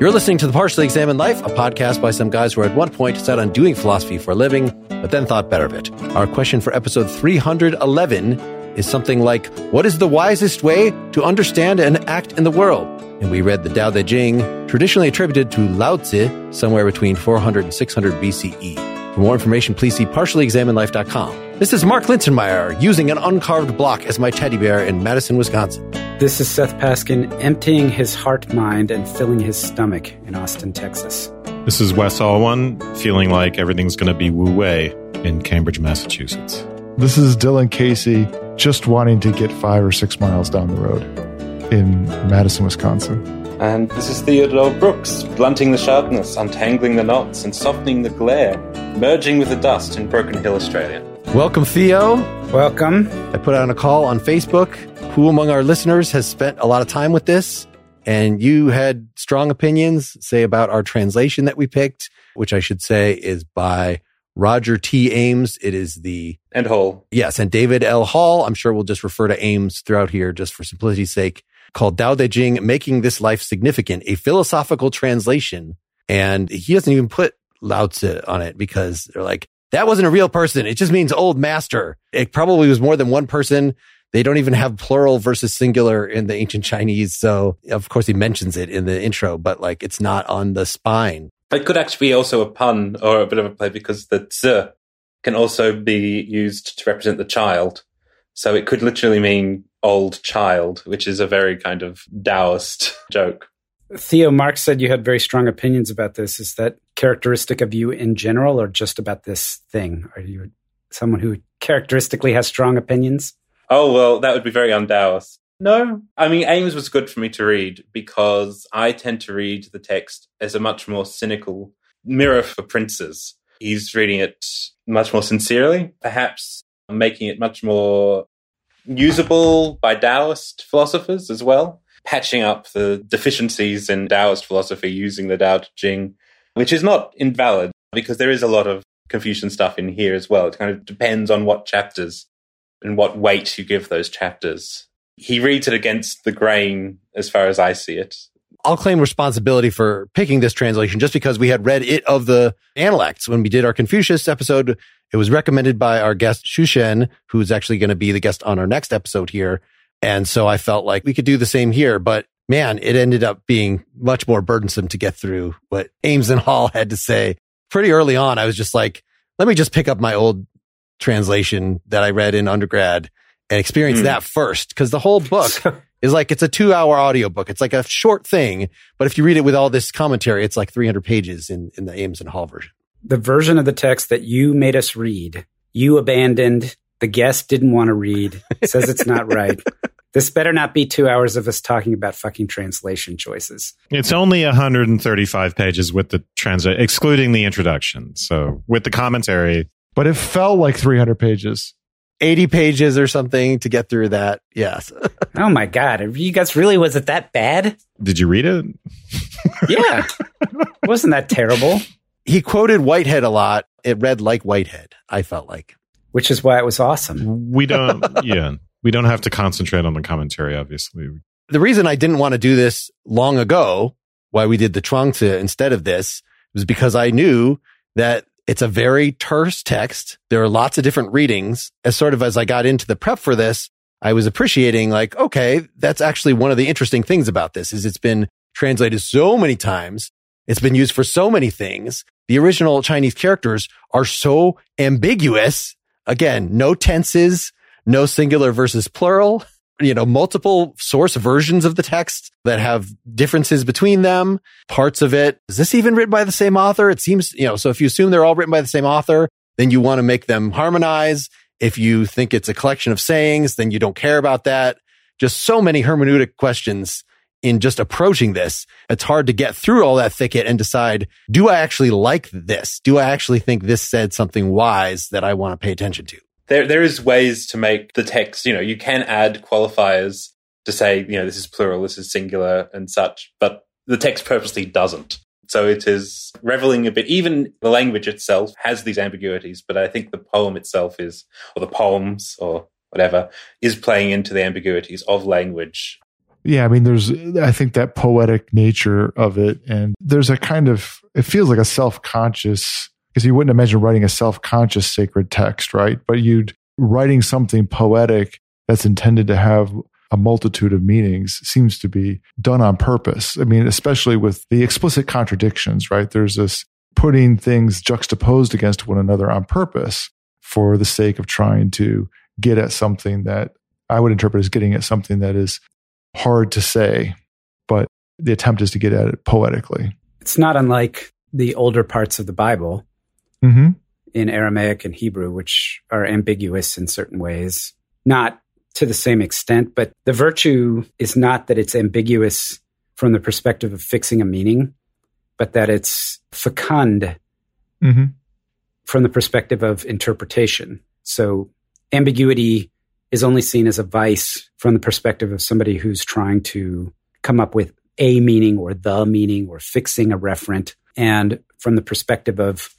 You're listening to The Partially Examined Life, a podcast by some guys who at one point set on doing philosophy for a living, but then thought better of it. Our question for episode 311 is something like, What is the wisest way to understand and act in the world? And we read the Tao Te Ching, traditionally attributed to Lao Tzu, somewhere between 400 and 600 BCE. For more information, please see partiallyexaminedlife.com. This is Mark Linsenmeyer using an uncarved block as my teddy bear in Madison, Wisconsin. This is Seth Paskin emptying his heart mind and filling his stomach in Austin, Texas. This is Wes Alwan feeling like everything's going to be Wu Wei in Cambridge, Massachusetts. This is Dylan Casey just wanting to get five or six miles down the road in Madison, Wisconsin. And this is Theodore Brooks, blunting the sharpness, untangling the knots, and softening the glare, merging with the dust in Broken Hill, Australia. Welcome, Theo. Welcome. I put out a call on Facebook. Who among our listeners has spent a lot of time with this? And you had strong opinions, say, about our translation that we picked, which I should say is by Roger T. Ames. It is the And Hall. Yes, and David L. Hall. I'm sure we'll just refer to Ames throughout here just for simplicity's sake. Called Tao Te Ching, Making This Life Significant, a philosophical translation. And he doesn't even put Lao Tzu on it because they're like, that wasn't a real person. It just means old master. It probably was more than one person. They don't even have plural versus singular in the ancient Chinese. So of course he mentions it in the intro, but like it's not on the spine. It could actually be also a pun or a bit of a play because the zi can also be used to represent the child. So it could literally mean old child, which is a very kind of Taoist joke. Theo Mark said you had very strong opinions about this. Is that characteristic of you in general or just about this thing? Are you someone who characteristically has strong opinions? Oh, well, that would be very un-Taoist. No. I mean, Ames was good for me to read because I tend to read the text as a much more cynical mirror for princes. He's reading it much more sincerely, perhaps making it much more usable by Taoist philosophers as well, patching up the deficiencies in Taoist philosophy using the Tao Te Ching, which is not invalid because there is a lot of Confucian stuff in here as well. It kind of depends on what chapters and what weight you give those chapters. He reads it against the grain as far as I see it. I'll claim responsibility for picking this translation just because we had read it of the Analects when we did our Confucius episode. It was recommended by our guest Xu Shen, who's actually going to be the guest on our next episode here. And so I felt like we could do the same here, but man, it ended up being much more burdensome to get through what Ames and Hall had to say. Pretty early on, I was just like, let me just pick up my old translation that I read in undergrad and experience Hmm. that first. Cause the whole book is like, it's a two hour audiobook. It's like a short thing, but if you read it with all this commentary, it's like 300 pages in, in the Ames and Hall version. The version of the text that you made us read, you abandoned, the guest didn't want to read, says it's not right. This better not be two hours of us talking about fucking translation choices. It's only 135 pages with the translate, excluding the introduction. So with the commentary, But it felt like 300 pages. 80 pages or something to get through that. Yes. Oh my God. You guys really, was it that bad? did you read it? Yeah. Wasn't that terrible? he quoted Whitehead a lot. It read like Whitehead, I felt like. Which is why it was awesome. We don't, yeah, we don't have to concentrate on the commentary, obviously. The reason I didn't want to do this long ago, why we did the Chuangzi instead of this, was because I knew that it's a very terse text. There are lots of different readings. As sort of as I got into the prep for this, I was appreciating like, okay, that's actually one of the interesting things about this is it's been translated so many times. It's been used for so many things. The original Chinese characters are so ambiguous. Again, no tenses, no singular versus plural, you know, multiple source versions of the text that have differences between them. Parts of it. Is this even written by the same author? It seems, you know, so if you assume they're all written by the same author, then you want to make them harmonize. If you think it's a collection of sayings, then you don't care about that. Just so many hermeneutic questions in just approaching this. It's hard to get through all that thicket and decide, do I actually like this? Do I actually think this said something wise that I want to pay attention to? There, there is ways to make the text, you know, you can add qualifiers to say, you know, this is plural, this is singular and such, but the text purposely doesn't. So it is reveling a bit. Even the language itself has these ambiguities, but I think the poem itself is, or the poems or whatever, is playing into the ambiguities of language. Yeah, I mean, there's, I think that poetic nature of it. And there's a kind of, it feels like a self conscious, because you wouldn't imagine writing a self conscious sacred text, right? But you'd writing something poetic that's intended to have a multitude of meanings seems to be done on purpose. I mean, especially with the explicit contradictions, right? There's this putting things juxtaposed against one another on purpose for the sake of trying to get at something that I would interpret as getting at something that is hard to say, but the attempt is to get at it poetically. It's not unlike the older parts of the Bible Mm-hmm. in Aramaic and Hebrew, which are ambiguous in certain ways. Not to the same extent, but the virtue is not that it's ambiguous from the perspective of fixing a meaning, but that it's fecund Mm-hmm. from the perspective of interpretation. So ambiguity is only seen as a vice from the perspective of somebody who's trying to come up with a meaning or the meaning or fixing a referent. And from the perspective of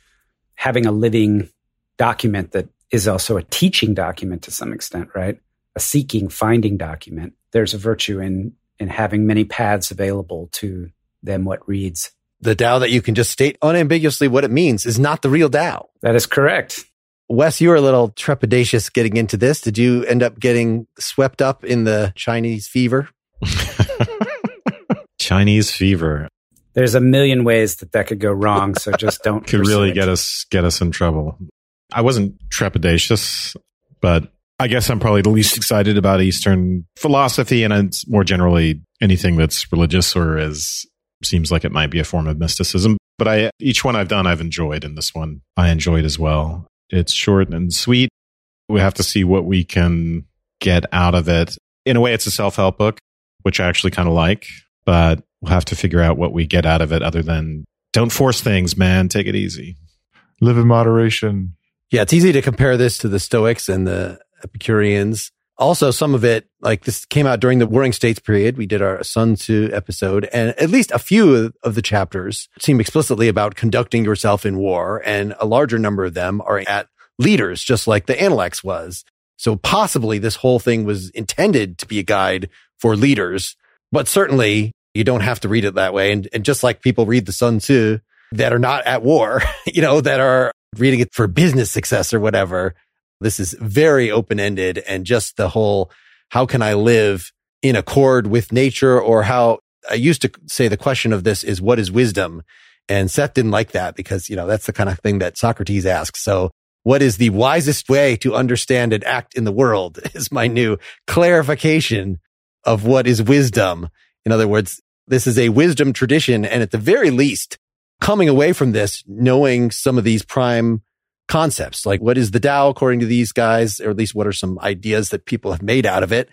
having a living document that is also a teaching document to some extent, right? A seeking, finding document. There's a virtue in, in having many paths available to them what reads. The Tao that you can just state unambiguously what it means is not the real Tao. That is correct. Wes, you were a little trepidatious getting into this. Did you end up getting swept up in the Chinese fever? Chinese fever There's a million ways that that could go wrong. So just don't. could really it. get us get us in trouble. I wasn't trepidatious, but I guess I'm probably the least excited about Eastern philosophy and it's more generally anything that's religious or is seems like it might be a form of mysticism. But I each one I've done I've enjoyed, and this one I enjoyed as well. It's short and sweet. We have to see what we can get out of it. In a way, it's a self help book, which I actually kind of like, but we'll have to figure out what we get out of it other than don't force things, man. Take it easy. Live in moderation. Yeah, it's easy to compare this to the Stoics and the Epicureans. Also, some of it, like this came out during the Warring States period. We did our Sun Tzu episode, and at least a few of the chapters seem explicitly about conducting yourself in war, and a larger number of them are at leaders, just like the Analects was. So possibly this whole thing was intended to be a guide for leaders, but certainly you don't have to read it that way. And, and just like people read the Sun Tzu that are not at war, you know, that are reading it for business success or whatever, this is very open ended and just the whole, how can I live in accord with nature or how I used to say the question of this is what is wisdom? And Seth didn't like that because, you know, that's the kind of thing that Socrates asks. So what is the wisest way to understand and act in the world is my new clarification of what is wisdom. In other words, this is a wisdom tradition. And at the very least, coming away from this, knowing some of these prime concepts, like what is the Tao according to these guys, or at least what are some ideas that people have made out of it?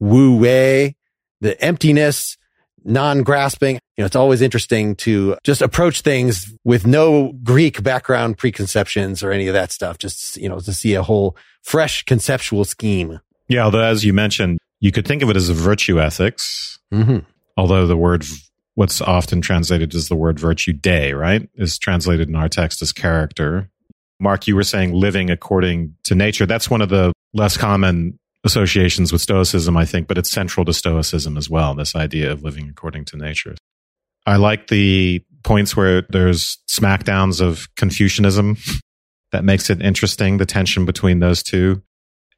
Wu Wei, the emptiness, non-grasping. You know, it's always interesting to just approach things with no Greek background preconceptions or any of that stuff. Just, you know, to see a whole fresh conceptual scheme. Yeah, although as you mentioned, you could think of it as a virtue ethics, hmm although the word what's often translated as the word virtue day, right, is translated in our text as character. Mark, you were saying living according to nature. That's one of the less common associations with Stoicism, I think, but it's central to Stoicism as well, this idea of living according to nature. I like the points where there's smackdowns of Confucianism. that makes it interesting, the tension between those two.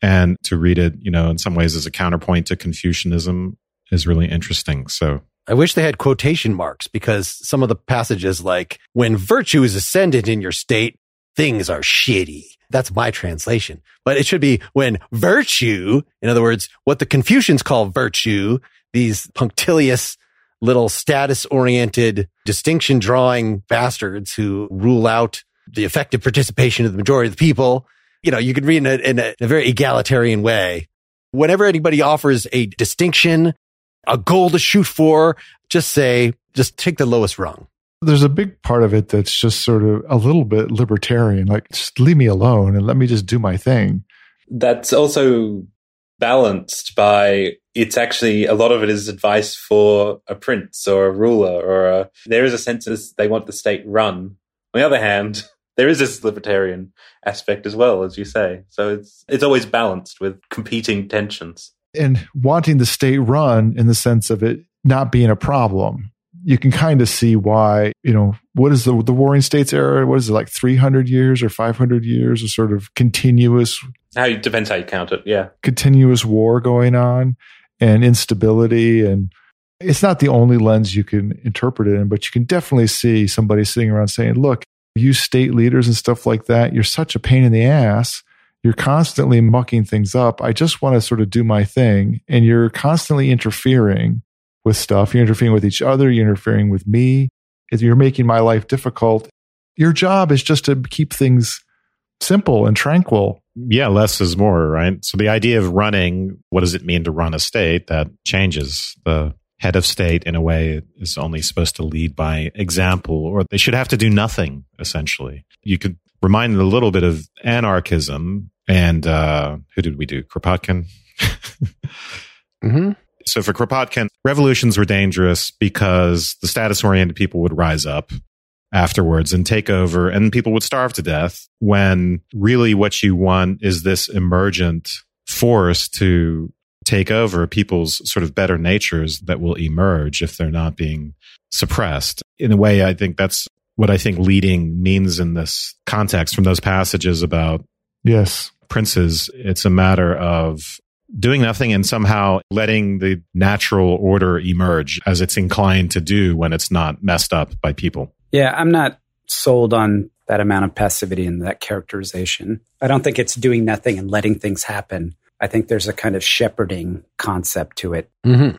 And to read it, you know, in some ways as a counterpoint to Confucianism is really interesting. So I wish they had quotation marks because some of the passages like when virtue is ascendant in your state, things are shitty. That's my translation, but it should be when virtue, in other words, what the Confucians call virtue, these punctilious little status oriented distinction drawing bastards who rule out the effective participation of the majority of the people. You know, you could read in a, in a, in a very egalitarian way. Whenever anybody offers a distinction, a goal to shoot for, just say, just take the lowest rung. There's a big part of it that's just sort of a little bit libertarian, like just leave me alone and let me just do my thing. That's also balanced by it's actually a lot of it is advice for a prince or a ruler or a, there is a sense that they want the state run. On the other hand, there is this libertarian aspect as well, as you say. So it's it's always balanced with competing tensions. and wanting the state run in the sense of it not being a problem. You can kind of see why, you know, what is the, the warring states era? What is it like 300 years or 500 years of sort of continuous, How it depends how you count it. Yeah. continuous war going on and instability. And it's not the only lens you can interpret it in, but you can definitely see somebody sitting around saying, look, you state leaders and stuff like that, you're such a pain in the ass you're constantly mucking things up. I just want to sort of do my thing. And you're constantly interfering with stuff. You're interfering with each other. You're interfering with me. You're making my life difficult. Your job is just to keep things simple and tranquil. Yeah, less is more, right? So the idea of running, what does it mean to run a state? That changes. The head of state, in a way, is only supposed to lead by example, or they should have to do nothing, essentially. You could remind a little bit of anarchism and uh, who did we do? Kropotkin. Mm-hmm. So for Kropotkin, revolutions were dangerous because the status oriented people would rise up afterwards and take over and people would starve to death when really what you want is this emergent force to take over people's sort of better natures that will emerge if they're not being suppressed. In a way, I think that's what I think leading means in this context from those passages about Yes. princes. It's a matter of doing nothing and somehow letting the natural order emerge as it's inclined to do when it's not messed up by people. Yeah, I'm not sold on that amount of passivity and that characterization. I don't think it's doing nothing and letting things happen. I think there's a kind of shepherding concept to it. Mm-hmm.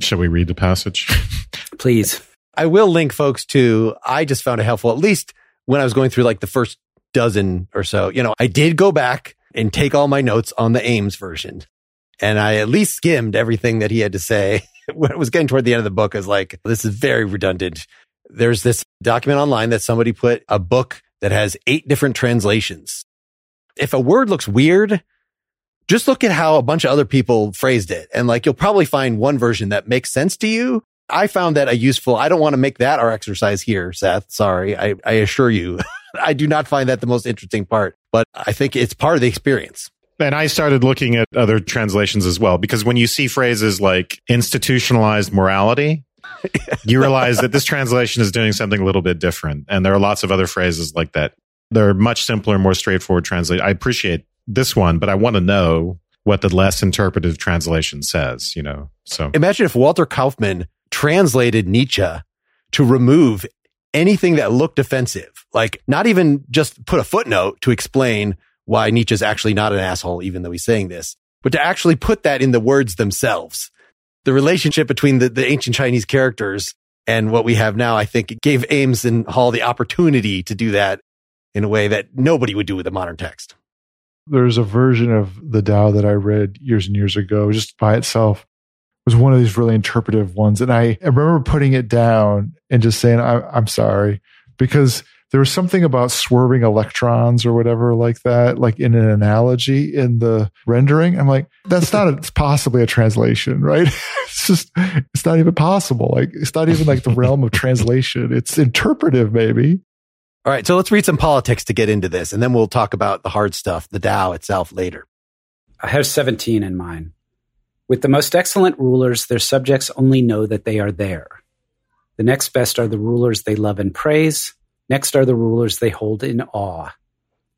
Shall we read the passage? Please. I will link folks to, I just found it helpful, at least when I was going through like the first dozen or so. You know, I did go back and take all my notes on the Ames version. And I at least skimmed everything that he had to say when it was getting toward the end of the book. is like, this is very redundant. There's this document online that somebody put a book that has eight different translations. If a word looks weird, just look at how a bunch of other people phrased it. And like, you'll probably find one version that makes sense to you. I found that a useful, I don't want to make that our exercise here, Seth. Sorry. I, I assure you, I do not find that the most interesting part, but I think it's part of the experience. And I started looking at other translations as well, because when you see phrases like institutionalized morality, you realize that this translation is doing something a little bit different. And there are lots of other phrases like that. They're much simpler, more straightforward translate. I appreciate this one, but I want to know what the less interpretive translation says, you know? So Imagine if Walter Kaufmann translated Nietzsche to remove anything that looked offensive, like not even just put a footnote to explain why Nietzsche's actually not an asshole, even though he's saying this, but to actually put that in the words themselves. The relationship between the, the ancient Chinese characters and what we have now, I think it gave Ames and Hall the opportunity to do that in a way that nobody would do with a modern text. There's a version of the Tao that I read years and years ago, just by itself. Was one of these really interpretive ones. And I, I remember putting it down and just saying, I, I'm sorry, because there was something about swerving electrons or whatever like that, like in an analogy in the rendering. I'm like, that's not a, it's possibly a translation, right? it's just, it's not even possible. Like, it's not even like the realm of translation. It's interpretive, maybe. All right. So let's read some politics to get into this, and then we'll talk about the hard stuff, the Tao itself later. I have 17 in mind. With the most excellent rulers, their subjects only know that they are there. The next best are the rulers they love and praise. Next are the rulers they hold in awe.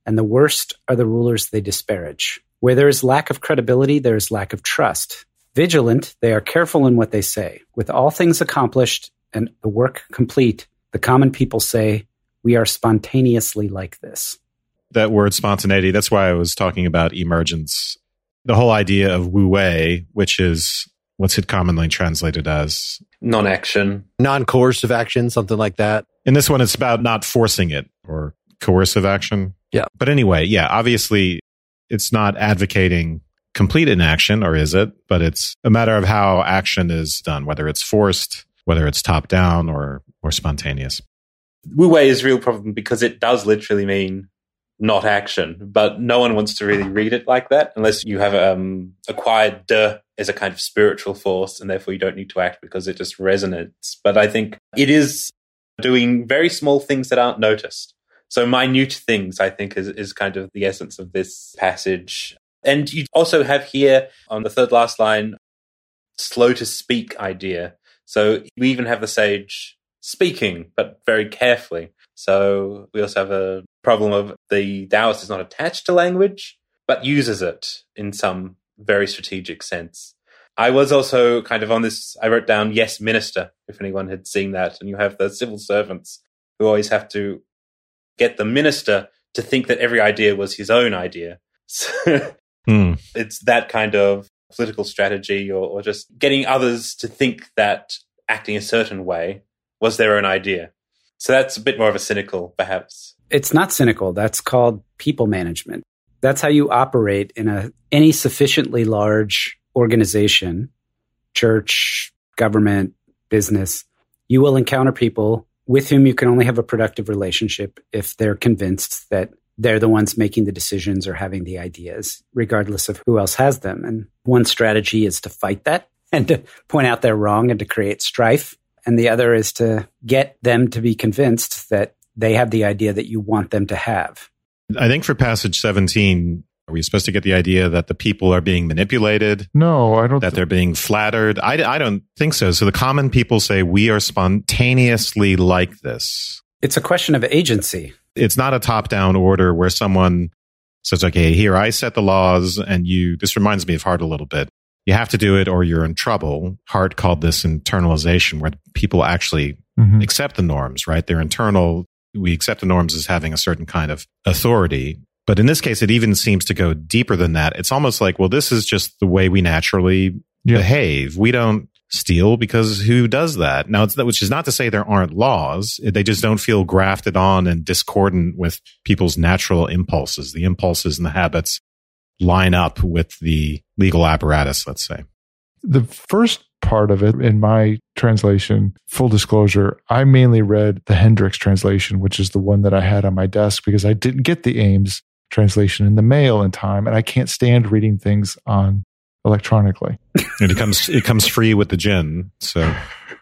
And the worst are the rulers they disparage. Where there is lack of credibility, there is lack of trust. Vigilant, they are careful in what they say. With all things accomplished and the work complete, the common people say, We are spontaneously like this. that word spontaneity, that's why I was talking about emergence. The whole idea of wu wei, which is what's it commonly translated as? Non action. Non coercive action, something like that. In this one, it's about not forcing it or coercive action. Yeah. But anyway, yeah, obviously it's not advocating complete inaction, or is it? But it's a matter of how action is done, whether it's forced, whether it's top down or, or spontaneous. Wu Wei is a real problem because it does literally mean not action, but no one wants to really read it like that unless you have um, acquired de as a kind of spiritual force and therefore you don't need to act because it just resonates. But I think it is doing very small things that aren't noticed. So minute things, I think, is, is kind of the essence of this passage. And you also have here on the third last line, slow to speak idea. So we even have the sage speaking, but very carefully. So we also have a problem of the Taoist is not attached to language, but uses it in some very strategic sense. I was also kind of on this, I wrote down yes, minister, if anyone had seen that. And you have the civil servants who always have to get the minister to think that every idea was his own idea. So Hmm. it's that kind of political strategy or, or just getting others to think that acting a certain way was their own idea. So that's a bit more of a cynical, perhaps. It's not cynical. That's called people management. That's how you operate in a any sufficiently large organization, church, government, business. You will encounter people with whom you can only have a productive relationship if they're convinced that they're the ones making the decisions or having the ideas, regardless of who else has them. And one strategy is to fight that and to point out they're wrong and to create strife. And the other is to get them to be convinced that they have the idea that you want them to have. I think for passage 17, are we supposed to get the idea that the people are being manipulated, No, I don't. that thi- they're being flattered? I, I don't think so. So the common people say we are spontaneously like this. It's a question of agency. It's not a top down order where someone says, okay, here, I set the laws and you, this reminds me of Hart a little bit. You have to do it or you're in trouble. Hart called this internalization where people actually Mhm. accept the norms, right? They're internal. We accept the norms as having a certain kind of authority. But in this case, it even seems to go deeper than that. It's almost like, well, this is just the way we naturally Yeah. behave. We don't steal because who does that? Now, it's, which is not to say there aren't laws. They just don't feel grafted on and discordant with people's natural impulses. The impulses and the habits line up with the legal apparatus, let's say. the first part of it in my translation, full disclosure, I mainly read the Henricks translation, which is the one that I had on my desk because I didn't get the Ames translation in the mail in time, and I can't stand reading things on electronically. And it comes, it comes free with the gin. So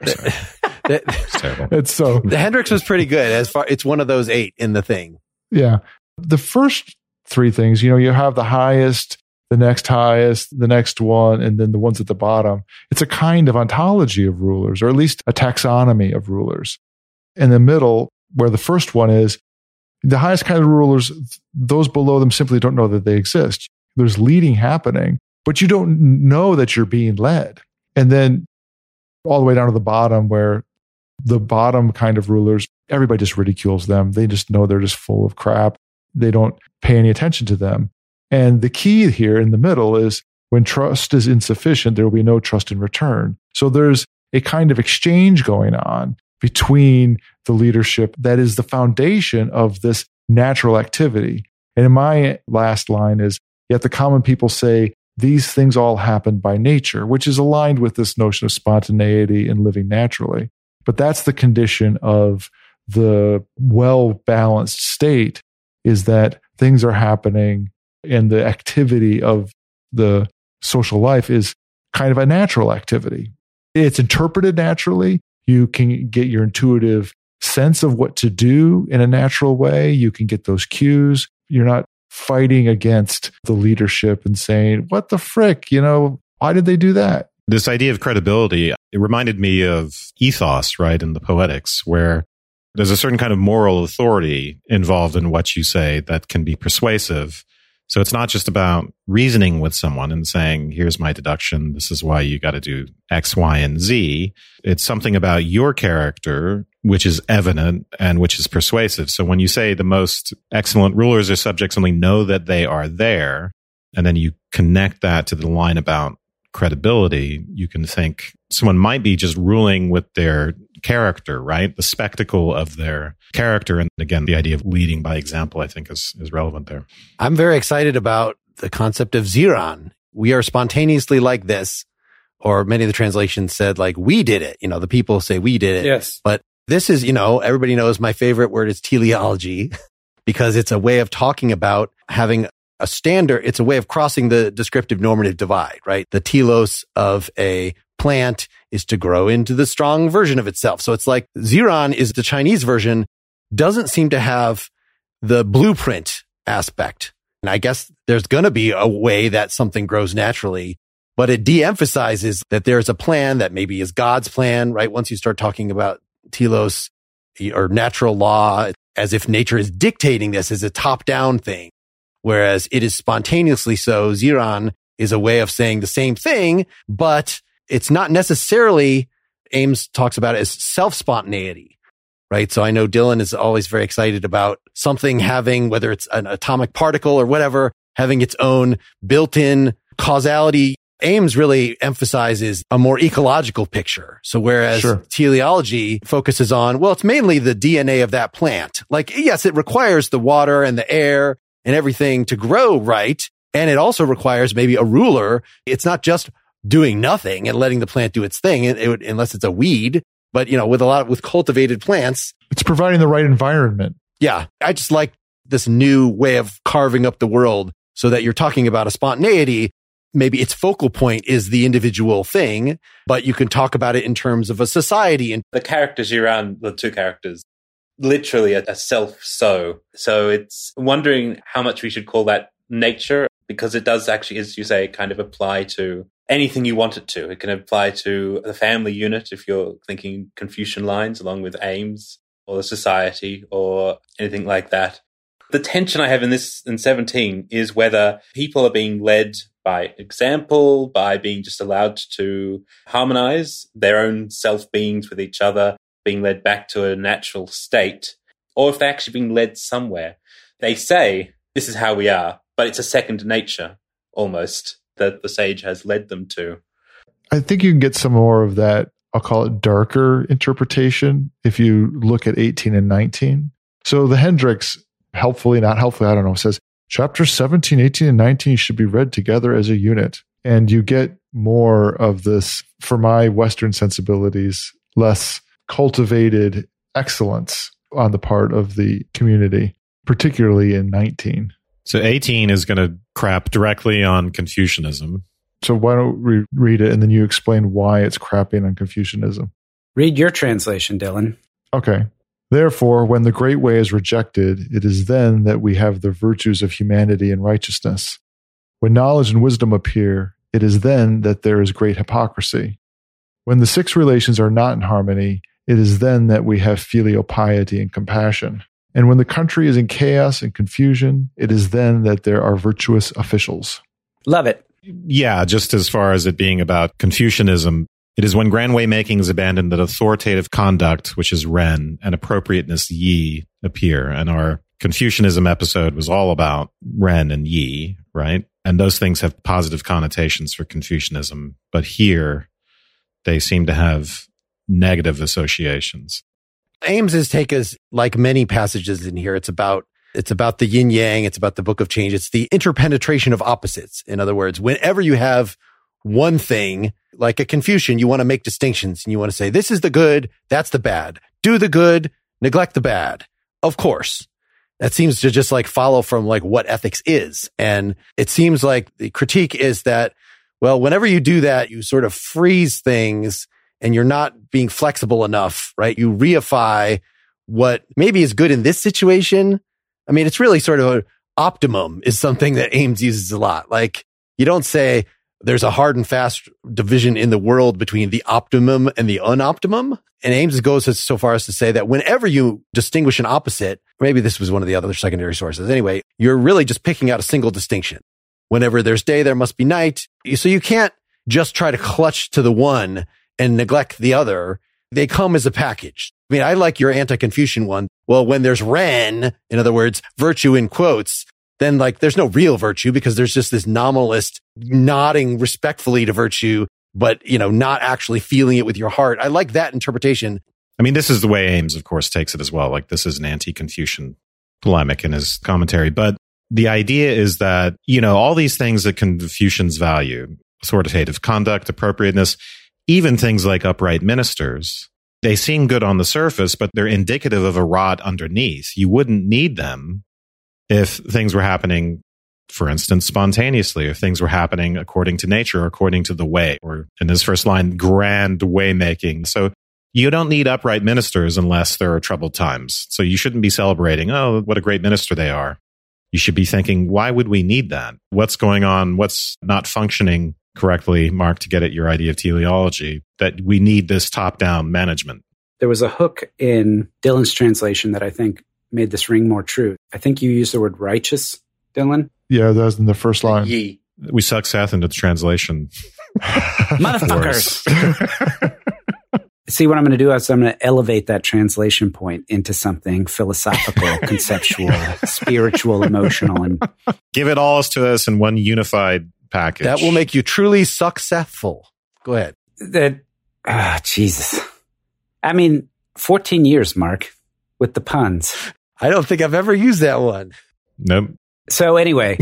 sorry, it's terrible. It's so the Henricks was pretty good as far. It's one of those eight in the thing. Yeah. The first three things, you know, you have the highest, the next highest, the next one, and then the ones at the bottom. It's a kind of ontology of rulers, or at least a taxonomy of rulers. In the middle, where the first one is, the highest kind of rulers, those below them simply don't know that they exist. There's leading happening, but you don't know that you're being led. And then all the way down to the bottom, where the bottom kind of rulers, everybody just ridicules them. They just know they're just full of crap. They don't pay any attention to them. And the key here in the middle is when trust is insufficient, there will be no trust in return. So there's a kind of exchange going on between the leadership that is the foundation of this natural activity. And in my last line is, yet the common people say these things all happen by nature, which is aligned with this notion of spontaneity and living naturally. But that's the condition of the well balanced state is that things are happening and the activity of the social life is kind of a natural activity. It's interpreted naturally. You can get your intuitive sense of what to do in a natural way. You can get those cues. You're not fighting against the leadership and saying, what the frick? You know, why did they do that? This idea of credibility, it reminded me of ethos, right, in the poetics, where there's a certain kind of moral authority involved in what you say that can be persuasive. So it's not just about reasoning with someone and saying, here's my deduction. This is why you got to do X, Y, and Z. It's something about your character, which is evident and which is persuasive. So when you say the most excellent rulers or subjects only know that they are there, and then you connect that to the line about credibility, you can think someone might be just ruling with their character, right? The spectacle of their character. And again, the idea of leading by example, I think is, is relevant there. I'm very excited about the concept of Ziran. We are spontaneously like this, or many of the translations said like we did it. You know, the people say we did it. Yes. But this is, you know, everybody knows my favorite word is teleology because it's a way of talking about having a standard. It's a way of crossing the descriptive normative divide, right? The telos of a plant is to grow into the strong version of itself. So it's like Ziran is the Chinese version, doesn't seem to have the blueprint aspect. And I guess there's going to be a way that something grows naturally, but it de-emphasizes that there's a plan that maybe is God's plan, right? Once you start talking about telos or natural law, as if nature is dictating this as a top down thing, whereas it is spontaneously so. Ziran is a way of saying the same thing, but it's not necessarily Ames talks about it as self spontaneity, right? So I know Dylan is always very excited about something having, whether it's an atomic particle or whatever, having its own built in causality. Ames really emphasizes a more ecological picture. So whereas Sure. teleology focuses on, well, it's mainly the DNA of that plant. Like, yes, it requires the water and the air and everything to grow right. And it also requires maybe a ruler. It's not just doing nothing and letting the plant do its thing, it, it would, unless it's a weed. But, you know, with a lot, with cultivated plants, It's providing the right environment. yeah, I just like this new way of carving up the world so that you're talking about a spontaneity. Maybe its focal point is the individual thing, but you can talk about it in terms of a society. And the characters you're around, the two characters, literally a, a self so. So it's wondering how much we should call that nature because it does actually, as you say, kind of apply to anything you want it to. It can apply to the family unit if you're thinking Confucian lines along with Ames or the society or anything like that. The tension I have in this in 17 is whether people are being led by example, by being just allowed to harmonize their own self beings with each other, being led back to a natural state, or if they're actually being led somewhere. They say, this is how we are, but it's a second nature almost that the sage has led them to. I think you can get some more of that, I'll call it darker interpretation if you look at 18 and 19. So the Henricks, helpfully, not helpfully, I don't know, says chapter 17, 18, and 19 should be read together as a unit. And you get more of this, for my Western sensibilities, less cultivated excellence on the part of the community, particularly in 19. So 18 is going to crap directly on Confucianism. So why don't we read it and then you explain why it's crapping on Confucianism? Read your translation, Dylan. Okay. Therefore, when the great way is rejected, it is then that we have the virtues of humanity and righteousness. When knowledge and wisdom appear, it is then that there is great hypocrisy. When the six relations are not in harmony, it is then that we have filial piety and compassion. And when the country is in chaos and confusion, it is then that there are virtuous officials. Love it. Yeah, just as far as it being about Confucianism, it is when grand way making is abandoned that authoritative conduct, which is Ren, and appropriateness Yi appear. And our Confucianism episode was all about Ren and Yi, right? And those things have positive connotations for Confucianism. But here, they seem to have negative associations. Ames's take is like many passages in here. It's about it's about the yin yang. It's about the book of change. It's the interpenetration of opposites. In other words, whenever you have one thing like a Confucian, you want to make distinctions and you want to say, this is the good. That's the bad. Do the good, neglect the bad. Of course. That seems to just like follow from like what ethics is. And it seems like the critique is that, well, whenever you do that, you sort of freeze things and you're not being flexible enough, right? You reify what maybe is good in this situation. I mean, it's really sort of a optimum is something that Ames uses a lot. Like you don't say there's a hard and fast division in the world between the optimum and the unoptimum. And Ames goes so far as to say that whenever you distinguish an opposite, maybe this was one of the other secondary sources. Anyway, you're really just picking out a single distinction. Whenever there's day, there must be night. So you can't just try to clutch to the one and neglect the other. They come as a package. I mean, I like your anti-Confucian one. Well, when there's Ren, in other words, virtue in quotes, then like there's no real virtue because there's just this nominalist nodding respectfully to virtue, but you know, not actually feeling it with your heart. I like that interpretation. I mean, this is the way Ames, of course, takes it as well. Like this is an anti-Confucian polemic in his commentary, but the idea is that, you know, all these things that Confucians value, authoritative conduct, appropriateness, even things like upright ministers, they seem good on the surface, but they're indicative of a rot underneath. You wouldn't need them if things were happening, for instance, spontaneously, if things were happening according to nature, according to the way, or in his first line, grand way making. So you don't need upright ministers unless there are troubled times. So you shouldn't be celebrating, oh, what a great minister they are. you should be thinking, why would we need that? What's going on? What's not functioning correctly, Mark, to get at your idea of teleology, that we need this top down management? There was a hook in Dylan's translation that I think made this ring more true. I think you used the word righteous, Dylan. Yeah, that was in the first line. Ye. We suck Seth into the translation. Motherfuckers. See, what I'm going to do is I'm going to elevate that translation point into something philosophical, conceptual, spiritual, emotional, and Give it all to us in one unified package. That will make you truly successful. Go ahead. that. Ah, Jesus. I mean, 14 years, Mark, with the puns. I don't think I've ever used that one. Nope. So anyway,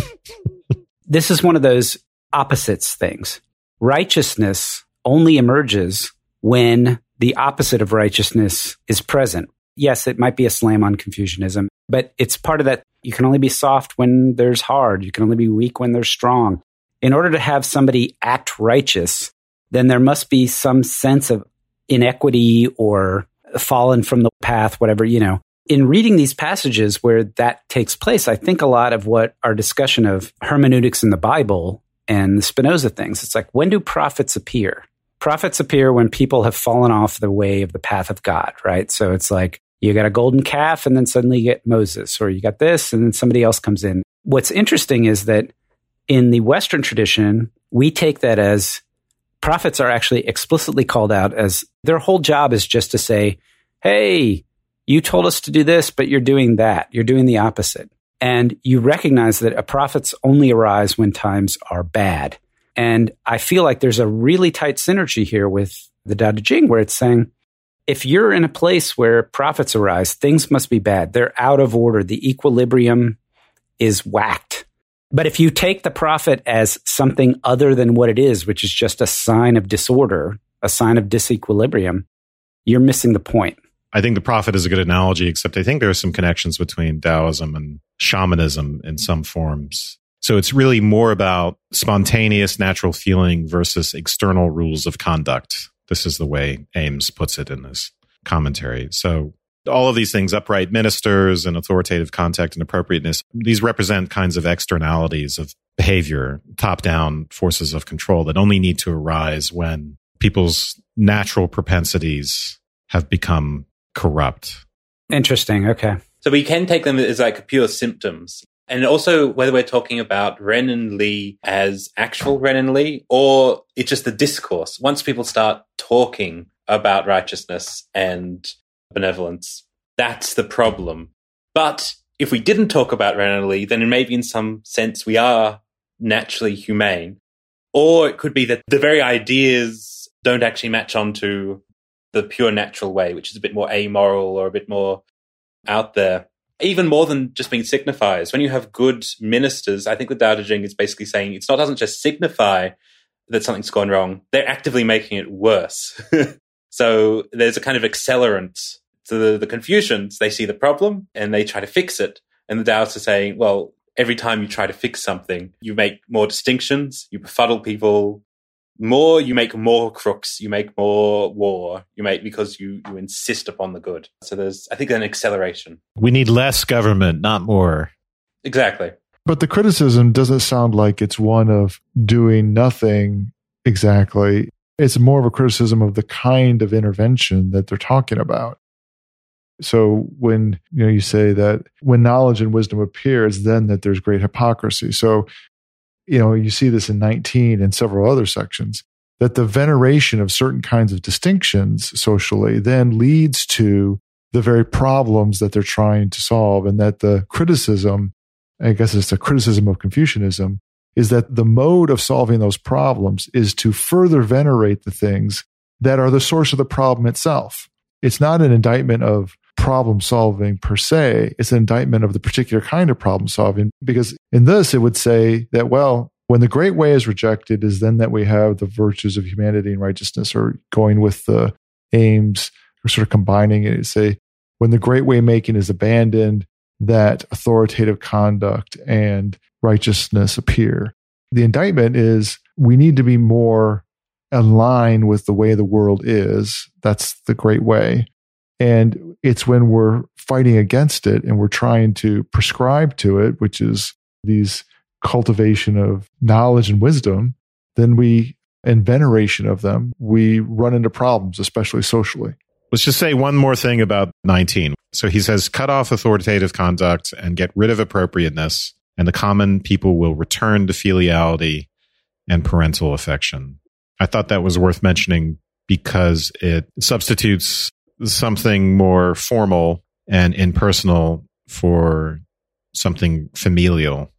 this is one of those opposites things. Righteousness only emerges when the opposite of righteousness is present. Yes, it might be a slam on Confucianism, but it's part of that. You can only be soft when there's hard. You can only be weak when there's strong. In order to have somebody act righteous, then there must be some sense of inequity or fallen from the path, whatever, you know. In reading these passages where that takes place, I think a lot of what our discussion of hermeneutics in the Bible and the Spinoza things, it's like, when do prophets appear? Prophets appear when people have fallen off the way of the path of God, right? So it's like you got a golden calf and then suddenly you get Moses, or you got this and then somebody else comes in. What's interesting is that in the Western tradition, we take that as prophets are actually explicitly called out as their whole job is just to say, Hey, you told us to do this, but you're doing that. You're doing the opposite. And you recognize that a prophets only arise when times are bad. And I feel like there's a really tight synergy here with the Tao Te Ching where it's saying, if you're in a place where prophets arise, things must be bad. They're out of order. The equilibrium is whacked. But if you take the prophet as something other than what it is, which is just a sign of disorder, a sign of disequilibrium, you're missing the point. I think the prophet is a good analogy, except I think there are some connections between Taoism and shamanism in some forms. So it's really more about spontaneous natural feeling versus external rules of conduct. This is the way Ames puts it in this commentary. So all of these things, upright ministers and authoritative contact and appropriateness, these represent kinds of externalities of behavior, top down forces of control that only need to arise when people's natural propensities have become corrupt. Interesting. Okay. So we can take them as like pure symptoms. And also whether we're talking about Ren and Li as actual Ren and Li or it's just the discourse. Once people start talking about righteousness and benevolence, that's the problem. But if we didn't talk about and then maybe in some sense we are naturally humane. Or it could be that the very ideas don't actually match onto the pure natural way, which is a bit more amoral or a bit more out there. Even more than just being signifiers. When you have good ministers, I think the Tao Te Ching is basically saying it's not doesn't just signify that something's gone wrong; they're actively making it worse. so there's a kind of accelerant to the, the Confucians. They see the problem and they try to fix it, and the Taoists are saying, well, every time you try to fix something, you make more distinctions, you befuddle people, more you make more crooks you make more war you make because you you insist upon the good so there's i think an acceleration We need less government, not more. exactly But the criticism doesn't sound like it's one of doing nothing exactly. It's more of a criticism of the kind of intervention that they're talking about. So when you know you say that when knowledge and wisdom appears, then that there's great hypocrisy. So you know you see this in 19 and several other sections that the veneration of certain kinds of distinctions socially then leads to the very problems that they're trying to solve, and that the criticism I guess it's a criticism of Confucianism, is that the mode of solving those problems is to further venerate the things that are the source of the problem itself. It's not an indictment of problem solving per se, it's an indictment of the particular kind of problem solving. Because in this, it would say that, well, when the great way is rejected, is then that we have the virtues of humanity and righteousness, or going with the Ames, or sort of combining it, say, when the great way making is abandoned, that authoritative conduct and righteousness appear. The indictment is we need to be more aligned with the way the world is. That's the great way. And it's when we're fighting against it and we're trying to prescribe to it, which is these cultivation of knowledge and wisdom, then we, and veneration of them, we run into problems, especially socially. Let's just say one more thing about 19. So he says, cut off authoritative conduct and get rid of appropriateness, and the common people will return to filiality and parental affection. I thought that was worth mentioning because it substitutes something more formal and impersonal for something familial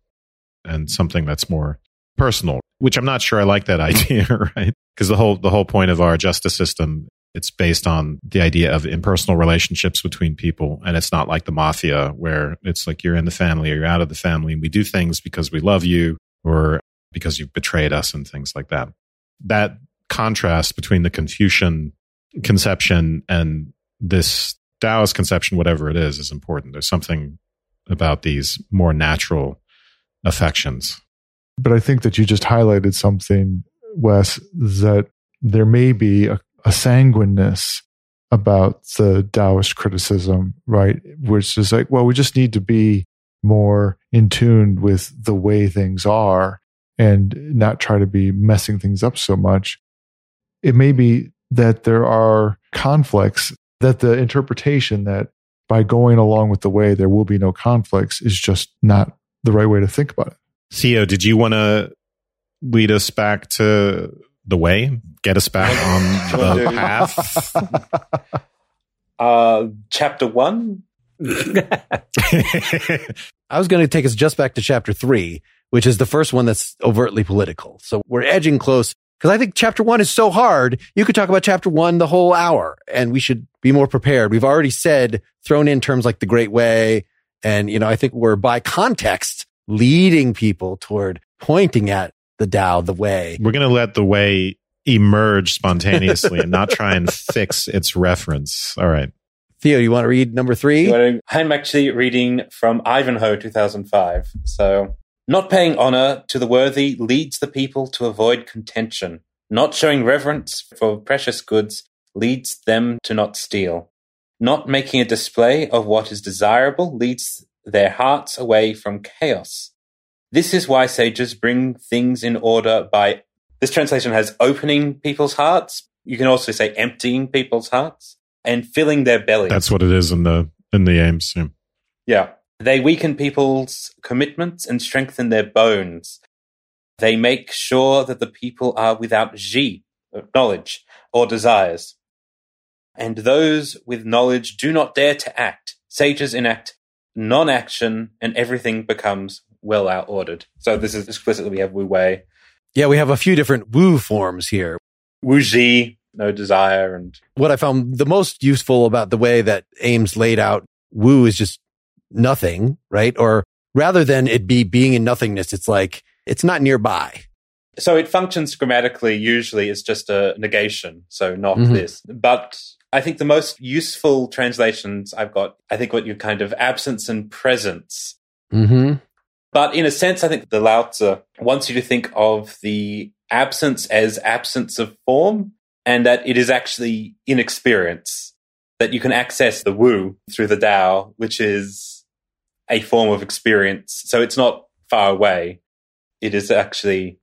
and something that's more personal, which I'm not sure I like that idea, right? Because the whole the whole point of our justice system it's based on the idea of impersonal relationships between people and it's not like the mafia where it's like you're in the family or you're out of the family and we do things because we love you or because you've betrayed us and things like that. That contrast between the Confucian conception and this Taoist conception, whatever it is, is important. There's something about these more natural affections. But I think that you just highlighted something, Wes, that there may be a, a sanguineness about the Taoist criticism, right? Which is like, well, we just need to be more in tune with the way things are and not try to be messing things up so much. It may be that there are conflicts, that the interpretation that by going along with the way there will be no conflicts is just not the right way to think about it. Theo, did you want to lead us back to the way? Get us back on the path? Uh, chapter one. I was going to take us just back to chapter three, which is the first one that's overtly political. So we're edging close because I think chapter one is so hard. You could talk about chapter one the whole hour and we should be more prepared. We've already said thrown in terms like the great way. And, you know, I think we're by context leading people toward pointing at the Tao, the way. We're going to let the way emerge spontaneously and not try and fix its reference. All right. Theo, you want to read number three? I'm actually reading from Ivanhoe 2005. So, not paying honor to the worthy leads the people to avoid contention. Not showing reverence for precious goods leads them to not steal. Not making a display of what is desirable leads their hearts away from chaos. This is why sages bring things in order by this translation has opening people's hearts. You can also say emptying people's hearts and filling their bellies. That's what it is in the in the Ames. Yeah. yeah. They weaken people's commitments and strengthen their bones. They make sure that the people are without ji, uh, knowledge, or desires. And those with knowledge do not dare to act. Sages enact non action, and everything becomes well out ordered. So this is explicitly we have Wu Wei. Yeah, we have a few different Wu forms here. Wu Ji, no desire, and what I found the most useful about the way that Ames laid out Wu is just nothing, right? Or rather than it be being in nothingness, it's like it's not nearby. So it functions grammatically usually as just a negation, so not mm-hmm. this. But I think the most useful translations I've got, I think what you kind of absence and presence. Mm-hmm. But in a sense, I think the Lao Tzu wants you to think of the absence as absence of form and that it is actually inexperience, that you can access the Wu through the Tao, which is a form of experience. So it's not far away. It is actually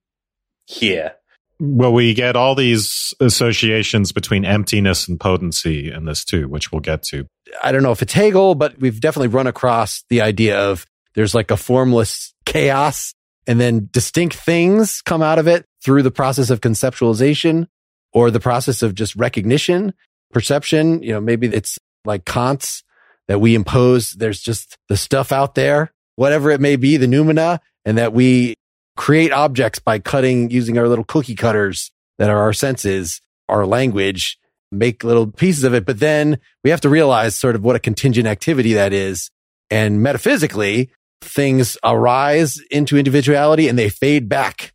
here. Well, we get all these associations between emptiness and potency in this too, which we'll get to. I don't know if it's Hegel, but we've definitely run across the idea of there's like a formless chaos and then distinct things come out of it through the process of conceptualization or the process of just recognition, perception. You know, maybe it's like Kant's that we impose. There's just the stuff out there, whatever it may be, the noumena, and that we create objects by cutting using our little cookie cutters that are our senses, our language, make little pieces of it. But then we have to realize sort of what a contingent activity that is. And metaphysically, things arise into individuality and they fade back.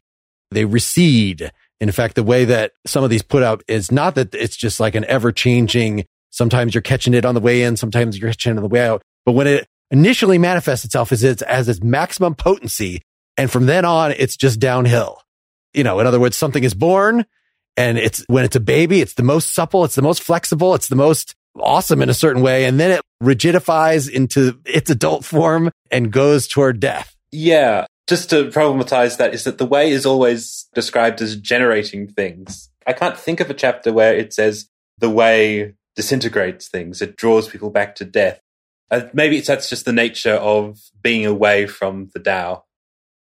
They recede. In fact, the way that some of these put out is not that it's just like an ever changing. Sometimes you're catching it on the way in. Sometimes you're catching it on the way out. But when it initially manifests itself as its, as its maximum potency, and from then on, it's just downhill. You know, in other words, something is born and it's when it's a baby, it's the most supple, it's the most flexible, it's the most awesome in a certain way. And then it rigidifies into its adult form and goes toward death. Yeah. Just to problematize that is that the way is always described as generating things. I can't think of a chapter where it says the way disintegrates things. It draws people back to death. Uh, maybe that's just the nature of being away from the Tao.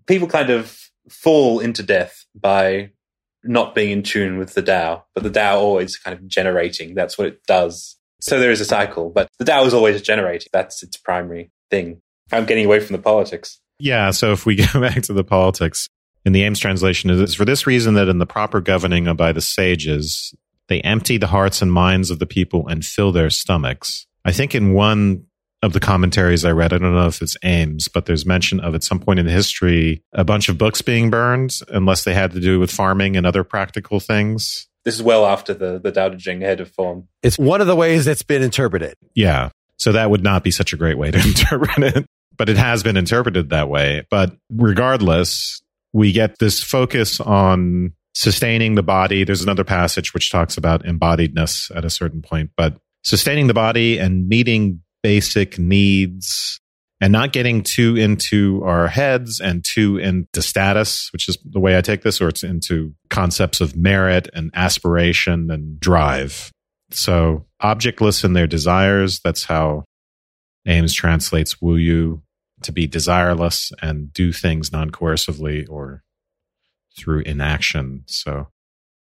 People kind of fall into death by not being in tune with the Tao, but the Tao always kind of generating. That's what it does. So there is a cycle, but the DAO is always generating. That's its primary thing. I'm getting away from the politics. Yeah. So if we go back to the politics, in the Ames translation, it is for this reason that in the proper governing by the sages, they empty the hearts and minds of the people and fill their stomachs. I think in one of the commentaries I read. I don't know if it's Ames, but there's mention of at some point in history a bunch of books being burned, unless they had to do with farming and other practical things. This is well after the the Tao Te Ching head of form. It's one of the ways it's been interpreted. Yeah, so that would not be such a great way to interpret it, but it has been interpreted that way. But regardless, we get this focus on sustaining the body. There's another passage which talks about embodiedness at a certain point, but sustaining the body and meeting basic needs and not getting too into our heads and too into status, which is the way I take this, or it's into concepts of merit and aspiration and drive. So objectless in their desires. That's how Ames translates Wu Yu to be desireless and do things non coercively or through inaction. So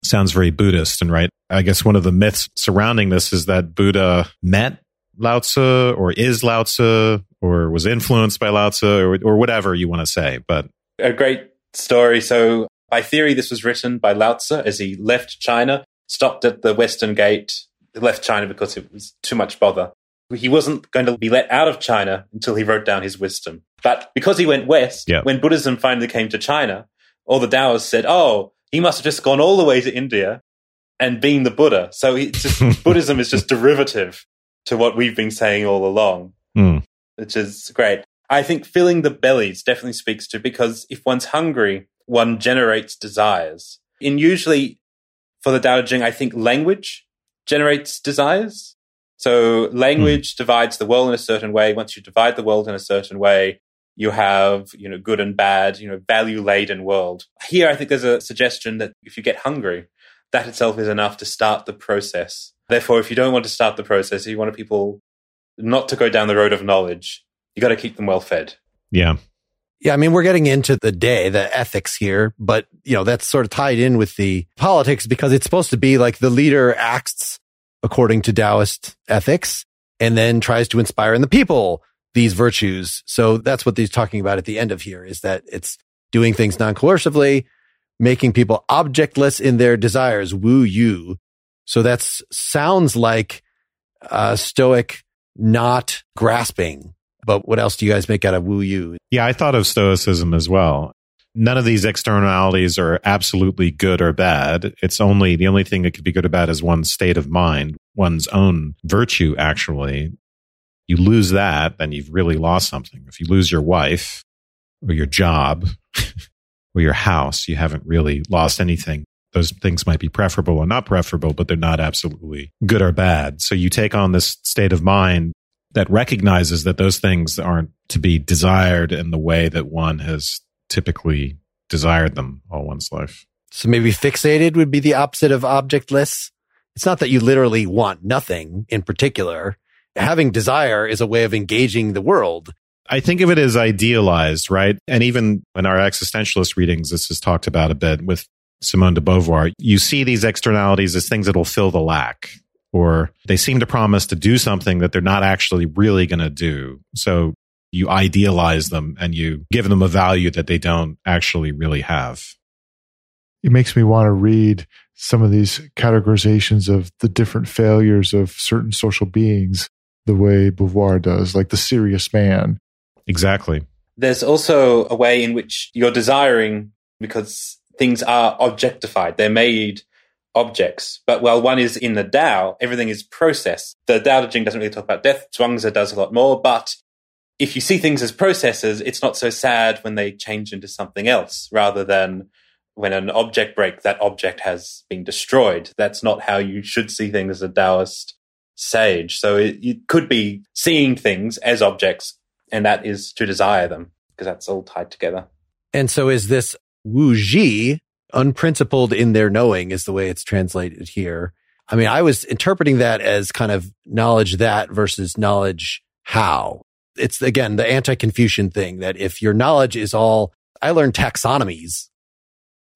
sounds very Buddhist and right. I guess one of the myths surrounding this is that Buddha met Lao Tzu or is Lao Tzu or was influenced by Lao Tzu or, or whatever you want to say. But a great story. So, by theory, this was written by Lao Tzu as he left China, stopped at the Western Gate, left China because it was too much bother. He wasn't going to be let out of China until he wrote down his wisdom. But because he went west, Yeah. when Buddhism finally came to China, all the Taoists said, oh, he must have just gone all the way to India and been the Buddha. So just, Buddhism is just derivative to what we've been saying all along, Hmm. Which is great. I think filling the bellies definitely speaks to because if one's hungry, one generates desires. And usually for the Tao Te I think language generates desires. So language hmm. divides the world in a certain way. Once you divide the world in a certain way, you have, you know, good and bad, you know, value laden world. Here, I think there's a suggestion that if you get hungry, that itself is enough to start the process. Therefore, if you don't want to start the process, if you want people not to go down the road of knowledge, you got to keep them well fed. yeah, Yeah, I mean, we're getting into the day, the ethics here, but you know, that's sort of tied in with the politics because it's supposed to be like the leader acts according to Taoist ethics and then tries to inspire in the people these virtues. So that's what he's talking about at the end of here is that it's doing things non-coercively, making people objectless in their desires, Wu Yu. So that sounds like uh, stoic, not grasping. But what else do you guys make out of Wu Yu? yeah. I thought of Stoicism as well. None of these externalities are absolutely good or bad. It's only the only thing that could be good or bad is one's state of mind, one's own virtue. Actually, you lose that, then you've really lost something. If you lose your wife or your job or your house, you haven't really lost anything. Those things might be preferable or not preferable, but they're not absolutely good or bad. So you take on this state of mind that recognizes that those things aren't to be desired in the way that one has typically desired them all one's life. So maybe fixated would be the opposite of objectless. It's not that you literally want nothing in particular. Having desire is a way of engaging the world. I think of it as idealized, right? And even in our existentialist readings, this is talked about a bit with Simone de Beauvoir. You see these externalities as things that will fill the lack, or they seem to promise to do something that they're not actually really going to do. So you idealize them and you give them a value that they don't actually really have. it makes me want to read some of these categorizations of the different failures of certain social beings the way Beauvoir does, like the serious man. Exactly. There's also a way in which you're desiring because things are objectified. They're made objects. But while one is in the Tao, everything is process. The Tao Te Ching doesn't really talk about death. Zhuangzi does a lot more. But if you see things as processes, it's not so sad when they change into something else rather than when an object breaks, that object has been destroyed. That's not how you should see things as a Taoist sage. So it, it could be seeing things as objects, and that is to desire them because that's all tied together. And so is this Wu Ji unprincipled in their knowing is the way it's translated here. I mean, I was interpreting that as kind of knowledge that versus knowledge how. It's again, the anti-Confucian thing that if your knowledge is all, I learned taxonomies,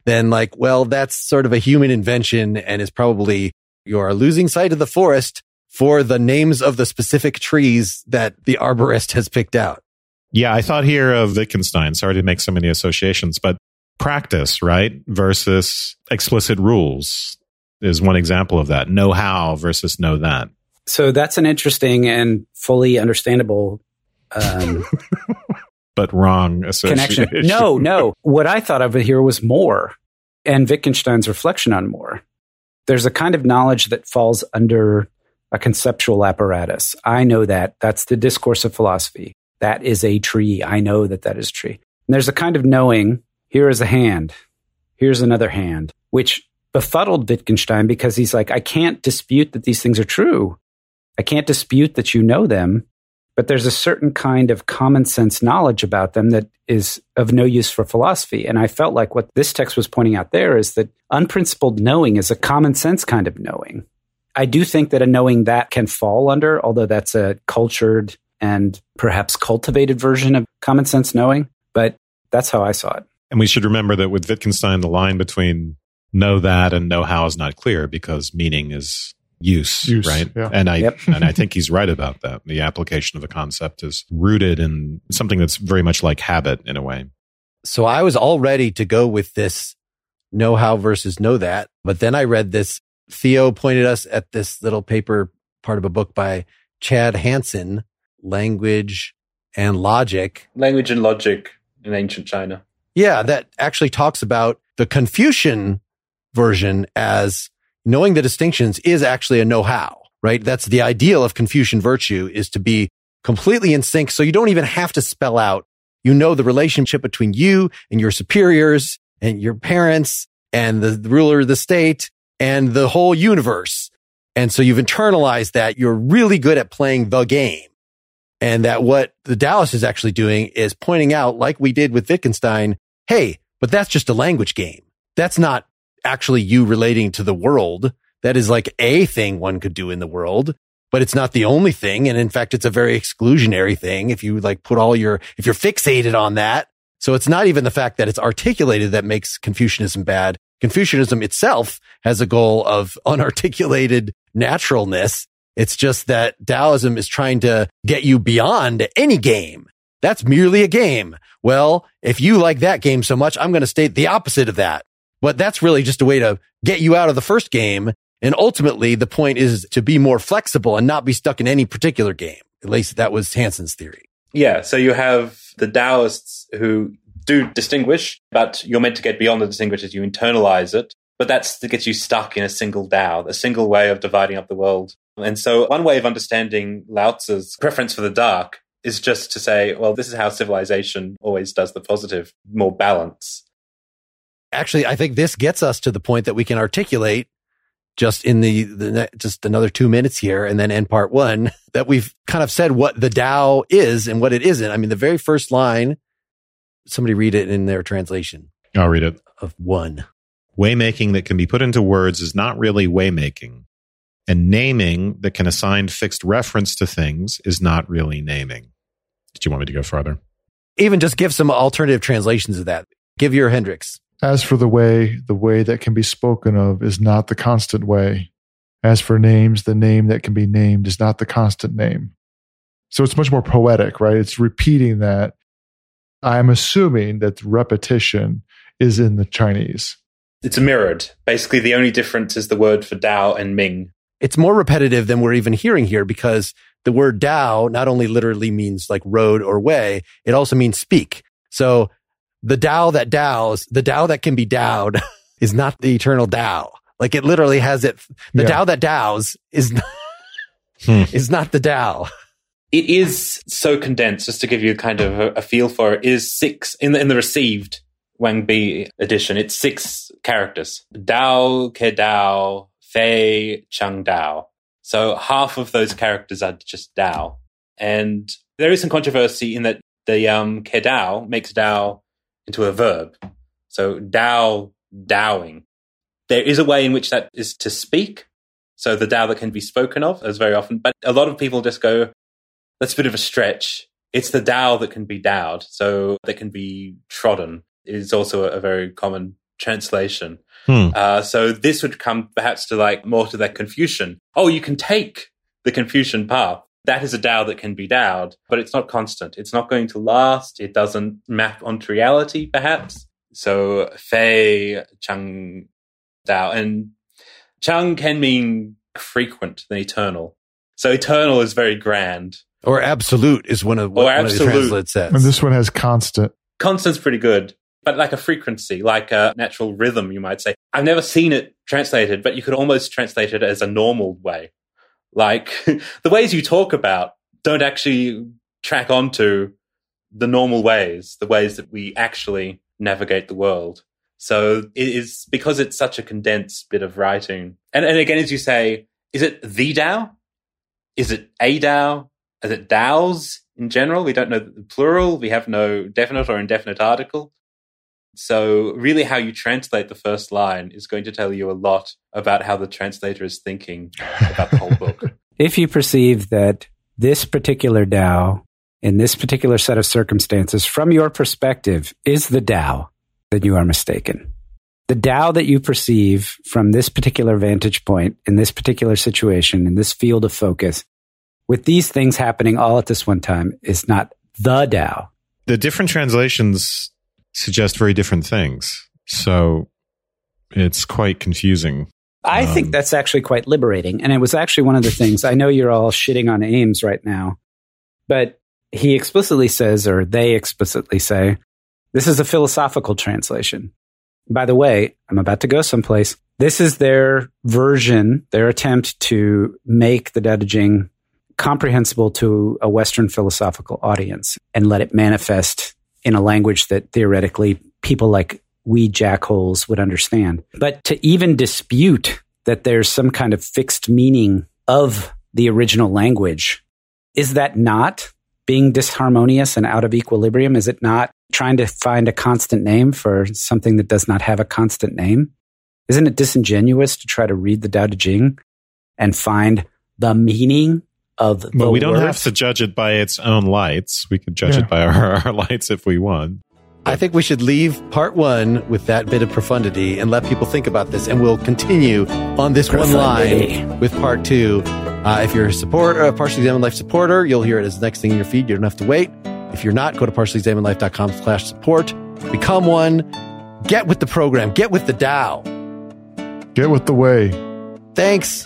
then like, well, that's sort of a human invention and is probably you're losing sight of the forest for the names of the specific trees that the arborist has picked out. Yeah, I thought here of Wittgenstein. Sorry to make so many associations, but practice, right? Versus explicit rules is one example of that. Know how versus know that. So that's an interesting and fully understandable um, but wrong association. connection. No, no. What I thought of here was more and Wittgenstein's reflection on more. There's a kind of knowledge that falls under a conceptual apparatus. I know that. That's the discourse of philosophy. That is a tree. I know that that is a tree. And there's a kind of knowing here is a hand. Here's another hand, which befuddled Wittgenstein because he's like, I can't dispute that these things are true. I can't dispute that you know them, but there's a certain kind of common sense knowledge about them that is of no use for philosophy. And I felt like what this text was pointing out there is that unprincipled knowing is a common sense kind of knowing. I do think that a knowing that can fall under, although that's a cultured and perhaps cultivated version of common sense knowing, but that's how I saw it. And we should remember that with Wittgenstein, the line between know that and know how is not clear because meaning is use, Use, right? yeah. And I Yep. and I think he's right about that. The application of a concept is rooted in something that's very much like habit in a way. So I was all ready to go with this know how versus know that. But then I read this. Theo pointed us at this little paper part of a book by Chad Hansen, Language and Logic. Language and logic in ancient China. Yeah, that actually talks about the Confucian version as knowing the distinctions is actually a know how, right? That's the ideal of Confucian virtue is to be completely in sync. So you don't even have to spell out, you know, the relationship between you and your superiors and your parents and the ruler of the state and the whole universe. And so you've internalized that you're really good at playing the game. And that what the Dallas is actually doing is pointing out, like we did with Wittgenstein, hey, but that's just a language game. That's not actually you relating to the world. That is like a thing one could do in the world, but it's not the only thing. And in fact, it's a very exclusionary thing. If you like put all your, if you're fixated on that. So it's not even the fact that it's articulated that makes Confucianism bad. Confucianism itself has a goal of unarticulated naturalness. It's just that Taoism is trying to get you beyond any game. That's merely a game. Well, if you like that game so much, I'm going to state the opposite of that. But that's really just a way to get you out of the first game. And ultimately, the point is to be more flexible and not be stuck in any particular game. At least that was Hansen's theory. Yeah, so you have the Taoists who do distinguish, but you're meant to get beyond the distinguish as you internalize it. But that gets you stuck in a single Tao, a single way of dividing up the world. And so one way of understanding Lao Tzu's preference for the dark is just to say, well, this is how civilization always does the positive, more balance. Actually, I think this gets us to the point that we can articulate just in the, the ne- just another two minutes here and then end part one that we've kind of said what the Tao is and what it isn't. I mean, the very first line, somebody read it in their translation I'll read it. of one. Waymaking that can be put into words is not really waymaking. And naming that can assign fixed reference to things is not really naming. Did you want me to go farther? Even just give some alternative translations of that. Give your Henricks. As for the way, the way that can be spoken of is not the constant way. As for names, the name that can be named is not the constant name. So it's much more poetic, right? It's repeating that. I'm assuming that repetition is in the Chinese. It's mirrored. Basically, the only difference is the word for Dao and Ming. It's more repetitive than we're even hearing here because the word Tao not only literally means like road or way, it also means speak. So the Tao that Tao's, the Tao that can be Taoed is not the eternal Tao. Like it literally has it. The Yeah. Tao that Tao's is, not- Hmm. is not the Tao. It is so condensed, just to give you kind of a, a feel for it, is six in the, in the received Wang Bi edition. It's six characters. Dao, Ke Dao, Fei, Chang Dao. So half of those characters are just Dao. And there is some controversy in that the um, kedao makes Dao into a verb. So Dao, Dowing. There is a way in which that is to speak. So the Dao that can be spoken of as very often. But a lot of people just go, that's a bit of a stretch. It's the Dao that can be Dowed. So that can be trodden is also a very common translation. Hmm. Uh, so this would come perhaps to like more to that Confucian. Oh, you can take the Confucian path. That is a Dao that can be Dowed, but it's not constant. It's not going to last. It doesn't map onto reality, perhaps. So Fei, Chang, Dao, and Chang can mean frequent than eternal. So eternal is very grand. Or absolute is one of what Or one of the absolute. translates says. And this one has constant. Constant's pretty good, but like a frequency, like a natural rhythm, you might say. I've never seen it translated, but you could almost translate it as a normal way. Like the ways you talk about don't actually track onto the normal ways, the ways that we actually navigate the world. So it is because it's such a condensed bit of writing. And, and again, as you say, is it the Tao? Is it a Tao? Is it Daos in general? We don't know the plural. We have no definite or indefinite article. So really how you translate the first line is going to tell you a lot about how the translator is thinking about the whole book. If you perceive that this particular Tao in this particular set of circumstances, from your perspective, is the Tao, then you are mistaken. The Tao that you perceive from this particular vantage point, in this particular situation, in this field of focus, with these things happening all at this one time, is not the Tao. The different translations suggest very different things. So it's quite confusing. I Um, think that's actually quite liberating. And it was actually one of the things I know you're all shitting on Ames right now, but he explicitly says, or they explicitly say, this is a philosophical translation. By the way, I'm about to go someplace. This is their version, their attempt to make the Tao Te Ching comprehensible to a Western philosophical audience and let it manifest in a language that theoretically people like we jackholes would understand. But to even dispute that there's some kind of fixed meaning of the original language, is that not being disharmonious and out of equilibrium? Is it not trying to find a constant name for something that does not have a constant name? Isn't it disingenuous to try to read the Tao Te Ching and find the meaning of the But we don't have to judge it by its own lights. We could judge Yeah. it by our, our lights if we want. I think we should leave part one with that bit of profundity and let people think about this. And we'll continue on this one line with part two. Uh, if you're a supporter, a partially examined life supporter, you'll hear it as the next thing in your feed. You don't have to wait. If you're not, go to partiallyexaminedlife.com slash support. Become one. Get with the program. Get with the Dao. Get with the way. Thanks.